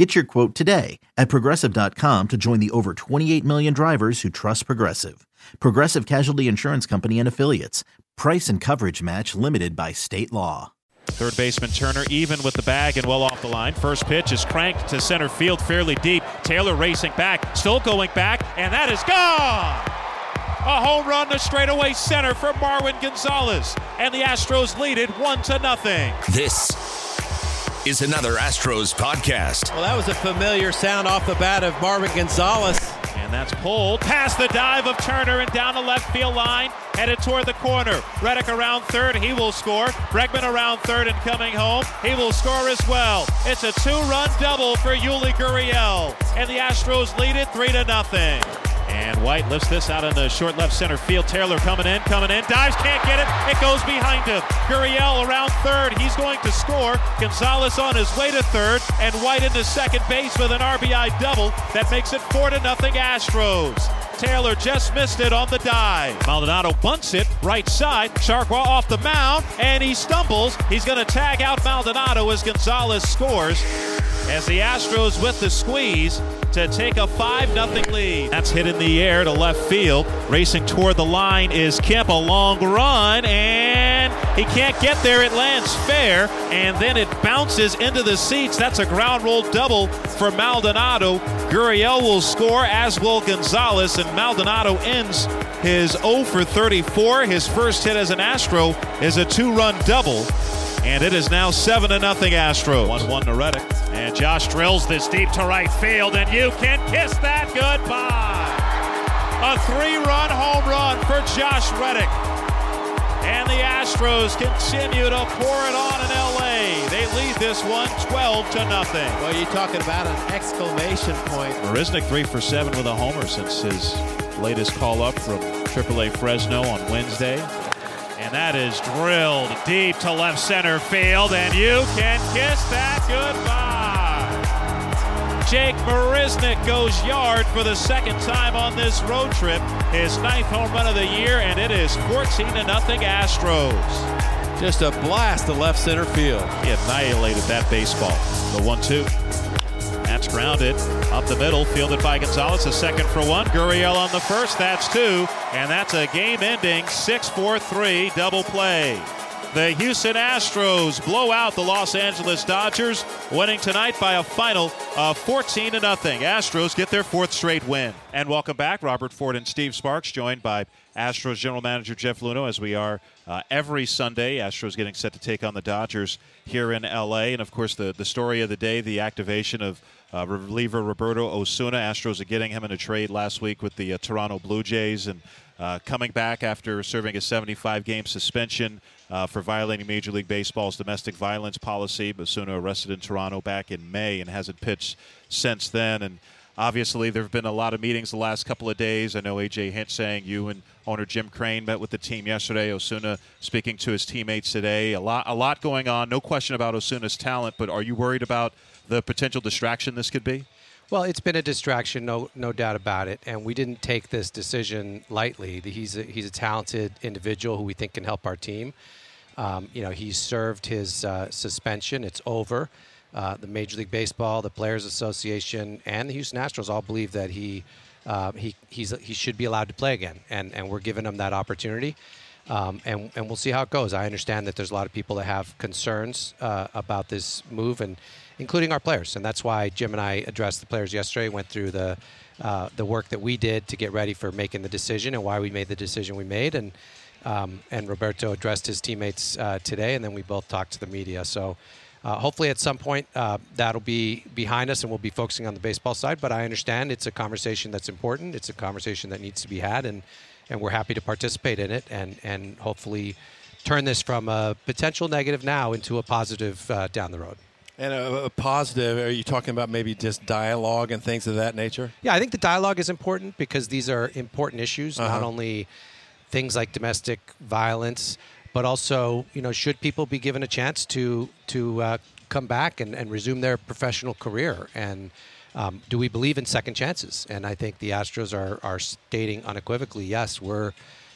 Get your quote today at progressive.com to join the over 28 million drivers who trust Progressive. Progressive Casualty Insurance Company and Affiliates. Price and coverage match limited by state law. Third baseman Turner even with the bag and well off the line. First pitch is cranked to center field fairly deep. Taylor racing back, still going back, and that is gone! A home run to straightaway center for Marwin Gonzalez, and the Astros lead it one to nothing. This is another Astros podcast. Well, that was a familiar sound off the bat of Marwin Gonzalez. And that's pulled past the dive of Turner and down the left field line, headed toward the corner. Reddick around third, he will score. Bregman around third and coming home, he will score as well. It's a two-run double for Yuli Gurriel, and the Astros lead it three to nothing. And White lifts this out in the short left center field. Taylor coming in, coming in, dives, can't get it. It goes behind him. Gurriel around third. He's going to score. Gonzalez on his way to third, and White into second base with an RBI double that makes it four to nothing Astros. Taylor just missed it on the dive. Maldonado bunts it right side. Chargois off the mound, and he stumbles. He's going to tag out Maldonado as Gonzalez scores. As the Astros with the squeeze to take a 5 0 lead. That's hit in the air to left field. Racing toward the line is Kemp. A long run, and he can't get there. It lands fair, and then it bounces into the seats. That's a ground roll double for Maldonado. Gurriel will score, as will Gonzalez, and Maldonado ends his 0 for 34. His first hit as an Astro is a two run double. And it is now 7 to nothing Astros. 1 1 to Reddick. And Josh drills this deep to right field, and you can kiss that goodbye. A three run home run for Josh Reddick. And the Astros continue to pour it on in LA. They lead this one 12 to nothing. Well, you're talking about an exclamation point. Marisnick 3 for 7 with a homer since his latest call up from AAA Fresno on Wednesday. And that is drilled deep to left center field, and you can kiss that goodbye. Jake Marisnick goes yard for the second time on this road trip, his ninth home run of the year, and it is 14 to nothing Astros. Just a blast to left center field. He annihilated that baseball. The one-two. That's grounded up the middle, fielded by Gonzalez. A second for one. Gurriel on the first. That's two. And that's a game ending 6 4 3 double play. The Houston Astros blow out the Los Angeles Dodgers, winning tonight by a final of 14 to nothing. Astros get their fourth straight win. And welcome back, Robert Ford and Steve Sparks, joined by Astros general manager Jeff Luhnow, as we are uh, every Sunday. Astros getting set to take on the Dodgers here in LA, and of course the the story of the day, the activation of uh, reliever Roberto Osuna. Astros are getting him in a trade last week with the uh, Toronto Blue Jays, and uh, coming back after serving a 75 game suspension uh, for violating Major League Baseball's domestic violence policy. Osuna arrested in Toronto back in May and hasn't pitched since then. And obviously, there have been a lot of meetings the last couple of days. I know AJ Hinch saying you and owner Jim Crane met with the team yesterday. Osuna speaking to his teammates today. A lot, a lot going on. No question about Osuna's talent, but are you worried about the potential distraction this could be? Well, it's been a distraction, no, no doubt about it, and we didn't take this decision lightly. He's a, he's a talented individual who we think can help our team. Um, you know, he's served his uh, suspension; it's over. Uh, the Major League Baseball, the Players Association, and the Houston Astros all believe that he uh, he he should be allowed to play again, and and we're giving him that opportunity. Um, and and we'll see how it goes. I understand that there's a lot of people that have concerns uh, about this move, and including our players, and that's why Jim and I addressed the players yesterday. Went through the uh, the work that we did to get ready for making the decision and why we made the decision we made, and um, and Roberto addressed his teammates uh, today, and then we both talked to the media. So. Uh, hopefully, at some point, uh, that'll be behind us, and we'll be focusing on the baseball side. But I understand it's a conversation that's important. It's a conversation that needs to be had, and and we're happy to participate in it, and and hopefully turn this from a potential negative now into a positive uh, down the road. And a, a, positive, are you talking about maybe just dialogue and things of that nature? Yeah, I think the dialogue is important because these are important issues, uh-huh. not only things like domestic violence, but also, you know, should people be given a chance to to uh, come back and, and resume their professional career? And um, do we believe in second chances? And I think the Astros are are stating unequivocally, yes, we're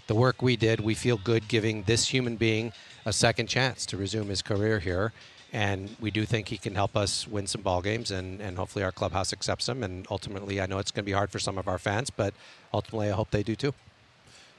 the work we did. We feel good giving this human being a second chance to resume his career here. And we do think he can help us win some ball games, and, and hopefully our clubhouse accepts him. And ultimately, I know it's going to be hard for some of our fans, but ultimately, I hope they do too.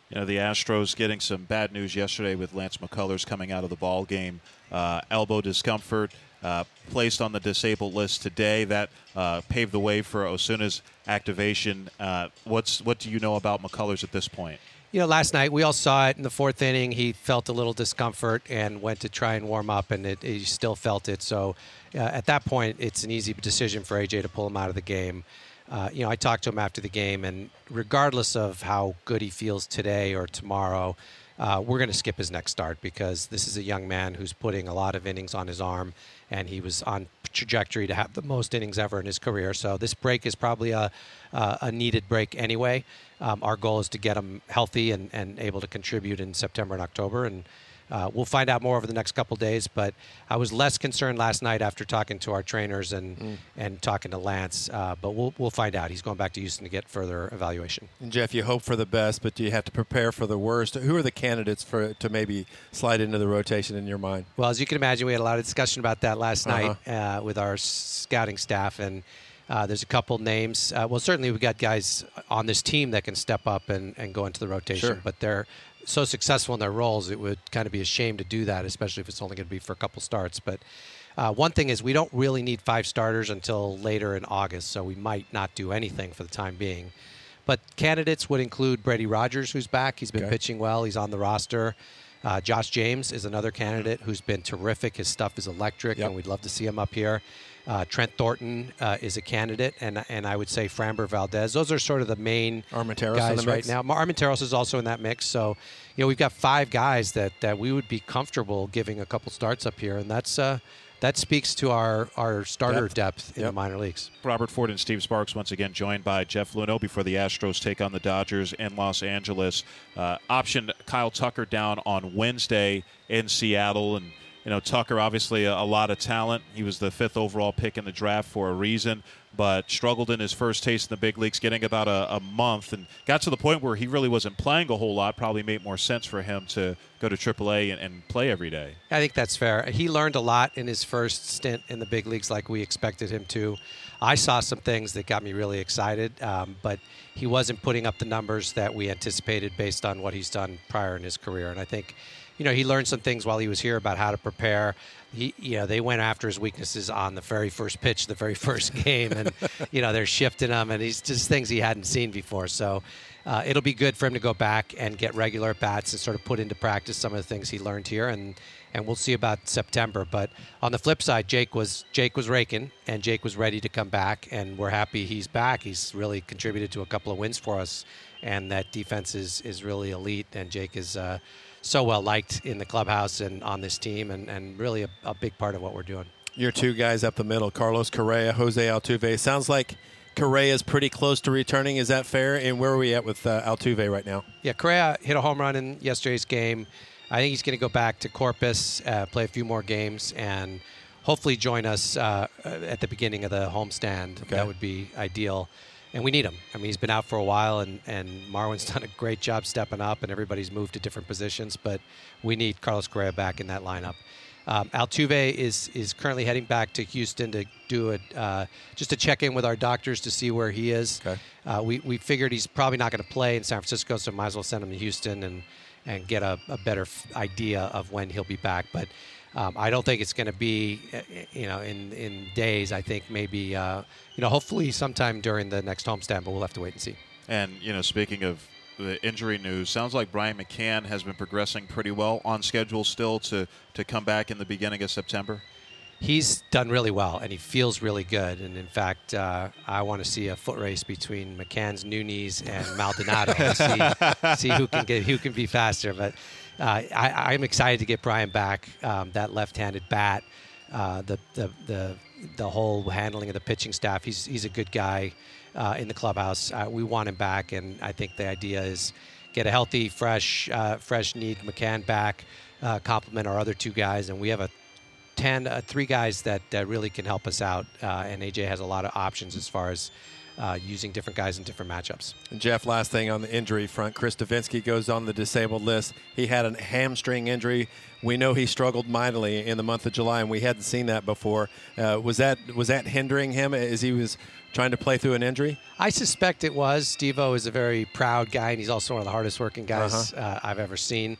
You know, the Astros getting some bad news yesterday with Lance McCullers coming out of the ball game, uh, elbow discomfort, uh, placed on the disabled list today. That uh, paved the way for Osuna's activation. Uh, what's what do you know about McCullers at this point? You know, last night we all saw it in the fourth inning. He felt a little discomfort and went to try and warm up, and it, he still felt it. So uh, at that point, it's an easy decision for AJ to pull him out of the game. Uh, you know, I talked to him after the game, and regardless of how good he feels today or tomorrow, uh, we're going to skip his next start because this is a young man who's putting a lot of innings on his arm, and he was on trajectory to have the most innings ever in his career. So this break is probably a, uh, a needed break anyway. Um, our goal is to get him healthy and, and able to contribute in September and October, and uh, we'll find out more over the next couple days. But I was less concerned last night after talking to our trainers and mm. and talking to Lance. Uh, but we'll we'll find out. He's going back to Houston to get further evaluation. And Jeff, you hope for the best, but do you have to prepare for the worst? Who are the candidates for to maybe slide into the rotation in your mind? Well, as you can imagine, we had a lot of discussion about that last uh-huh. night uh, with our scouting staff and. Uh, there's a couple names. Uh, well, certainly we've got guys on this team that can step up and, and go into the rotation, sure. but they're so successful in their roles, it would kind of be a shame to do that, especially if it's only going to be for a couple starts. But uh, one thing is, we don't really need five starters until later in August, so we might not do anything for the time being. But candidates would include Brady Rodgers, who's back. He's been okay. pitching well. He's on the roster. Uh, Josh James is another candidate who's been terrific. His stuff is electric, yep. and we'd love to see him up here. Uh, Trent Thornton uh, is a candidate, and and I would say Framber Valdez. Those are sort of the main Armenteros guys right now. Armenteros is also in that mix. So, you know, we've got five guys that, that we would be comfortable giving a couple starts up here, and that's uh, that speaks to our, our starter depth, depth in yep. the minor leagues. Robert Ford and Steve Sparks once again joined by Jeff Luhnow before the Astros take on the Dodgers in Los Angeles. Uh, optioned Kyle Tucker down on Wednesday in Seattle and – you know, Tucker, obviously a, a, lot of talent. He was the fifth overall pick in the draft for a reason, but struggled in his first taste in the big leagues, getting about a, a month, and got to the point where he really wasn't playing a whole lot. Probably made more sense for him to go to AAA and, and play every day. I think that's fair. He learned a lot in his first stint in the big leagues, like we expected him to. I saw some things that got me really excited, um, but he wasn't putting up the numbers that we anticipated based on what he's done prior in his career. And I think you know, he learned some things while he was here about how to prepare. He, you know, they went after his weaknesses on the very first pitch, the very first game, and you know they're shifting him, and he's just things he hadn't seen before. So uh, it'll be good for him to go back and get regular bats and sort of put into practice some of the things he learned here, and and we'll see about September. But on the flip side, Jake was Jake was raking, and Jake was ready to come back, and we're happy he's back. He's really contributed to a couple of wins for us, and that defense is is really elite, and Jake is. Uh, so well liked in the clubhouse and on this team, and, and really a, a big part of what we're doing. Your two guys up the middle, Carlos Correa, Jose Altuve. Sounds like Correa is pretty close to returning. Is that fair? And where are we at with uh, Altuve right now? Yeah, Correa hit a home run in yesterday's game. I think he's going to go back to Corpus, uh, play a few more games, and hopefully join us uh, at the beginning of the homestand. Okay. That would be ideal and we need him. I mean, he's been out for a while, and, and Marwin's done a great job stepping up, and everybody's moved to different positions, but we need Carlos Correa back in that lineup. Um, Altuve is is currently heading back to Houston to do it, uh, just to check in with our doctors to see where he is. Okay. Uh, we, we figured he's probably not going to play in San Francisco, so might as well send him to Houston and and get a, a better idea of when he'll be back. But um, I don't think it's going to be, uh, you know, in in days. I think maybe, uh, you know, hopefully sometime during the next homestand, but we'll have to wait and see. And you know, speaking of the injury news, sounds like Brian McCann has been progressing pretty well on schedule still to to come back in the beginning of September. He's done really well, and he feels really good. And in fact, uh, I want to see a foot race between McCann's new knees and Maldonado. see, see who can get who can be faster. But uh, I, am excited to get Brian back. Um, that left-handed bat, uh, the, the the the whole handling of the pitching staff. He's he's a good guy uh, in the clubhouse. Uh, we want him back, and I think the idea is get a healthy, fresh, uh, fresh need McCann back, uh, complement our other two guys, and we have a 10, uh, three guys that, that really can help us out. Uh, and AJ has a lot of options as far as uh, using different guys in different matchups. And Jeff, last thing on the injury front, Chris Devenski goes on the disabled list. He had a hamstring injury. We know he struggled mightily in the month of July, and we hadn't seen that before. Uh, was that was that hindering him as he was trying to play through an injury? I suspect it was. Stevo is a very proud guy, and he's also one of the hardest working guys Uh-huh. uh, I've ever seen.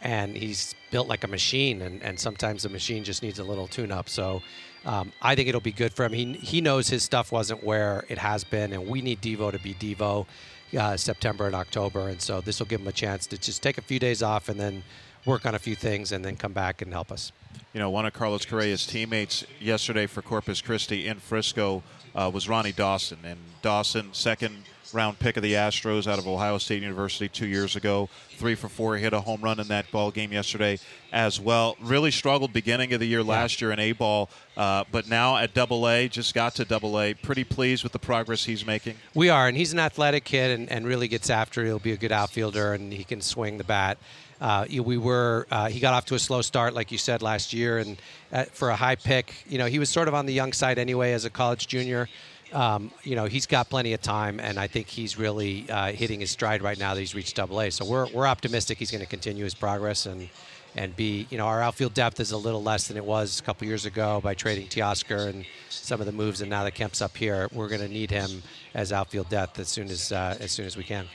And he's built like a machine, and, and sometimes the machine just needs a little tune up. So um, I think it'll be good for him. He, he knows his stuff wasn't where it has been, and we need Devo to be Devo uh, September and October. And so this will give him a chance to just take a few days off and then work on a few things and then come back and help us. You know, one of Carlos Correa's teammates yesterday for Corpus Christi in Frisco uh, was Ronnie Dawson. And Dawson, second round pick of the Astros out of Ohio State University two years ago, three for four, hit a home run in that ball game yesterday as well. Really struggled beginning of the year last year in A ball, uh, but now at Double A, just got to Double A. Pretty pleased with the progress he's making. We are, and he's an athletic kid and, and really gets after. it. He'll be a good outfielder, and he can swing the bat. Uh, we were uh, he got off to a slow start, like you said last year, and uh, for a high pick, you know, he was sort of on the young side anyway as a college junior. Um, you know, he's got plenty of time, and I think he's really uh, hitting his stride right now that he's reached Double A. So we're we're optimistic he's going to continue his progress and and be you know our outfield depth is a little less than it was a couple years ago by trading Teoscar and some of the moves, and now that Kemp's up here, we're going to need him as outfield depth as soon as uh, as soon as we can.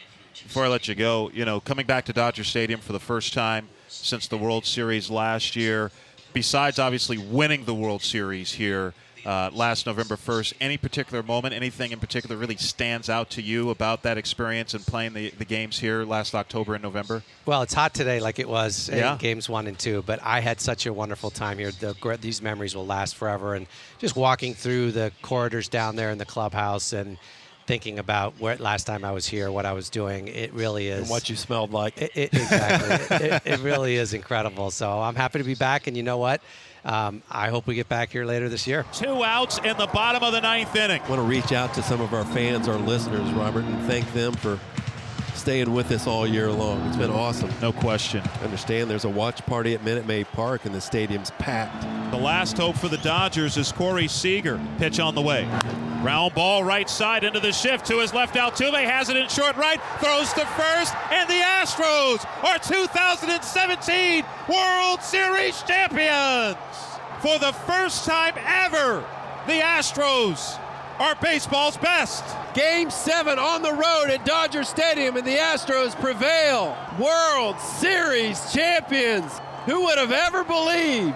before I let you go, you know, coming back to Dodger Stadium for the first time since the World Series last year, besides obviously winning the World Series here uh, last November 1st, any particular moment, anything in particular really stands out to you about that experience and playing the, the games here last October and November? Well, it's hot today, like it was Yeah. in games one and two. But I had such a wonderful time here. The, these memories will last forever. And just walking through the corridors down there in the clubhouse and thinking about where last time I was here, what I was doing, it really is And what you smelled like? It, it, exactly. it, it really is incredible. So I'm happy to be back. And you know what? Um, I hope we get back here later this year. Two outs in the bottom of the ninth inning. I want to reach out to some of our fans, our listeners, Robert, and thank them for staying with us all year long. It's been awesome. No question. Understand there's a watch party at Minute Maid Park and the stadium's packed. The last hope for the Dodgers is Corey Seager. Pitch on the way. Round ball right side into the shift to his left. Altuve has it in short right, throws to first, and the Astros are 2017 World Series champions. For the first time ever, the Astros are baseball's best. Game seven on the road at Dodger Stadium, and the Astros prevail. World Series champions. Who would have ever believed?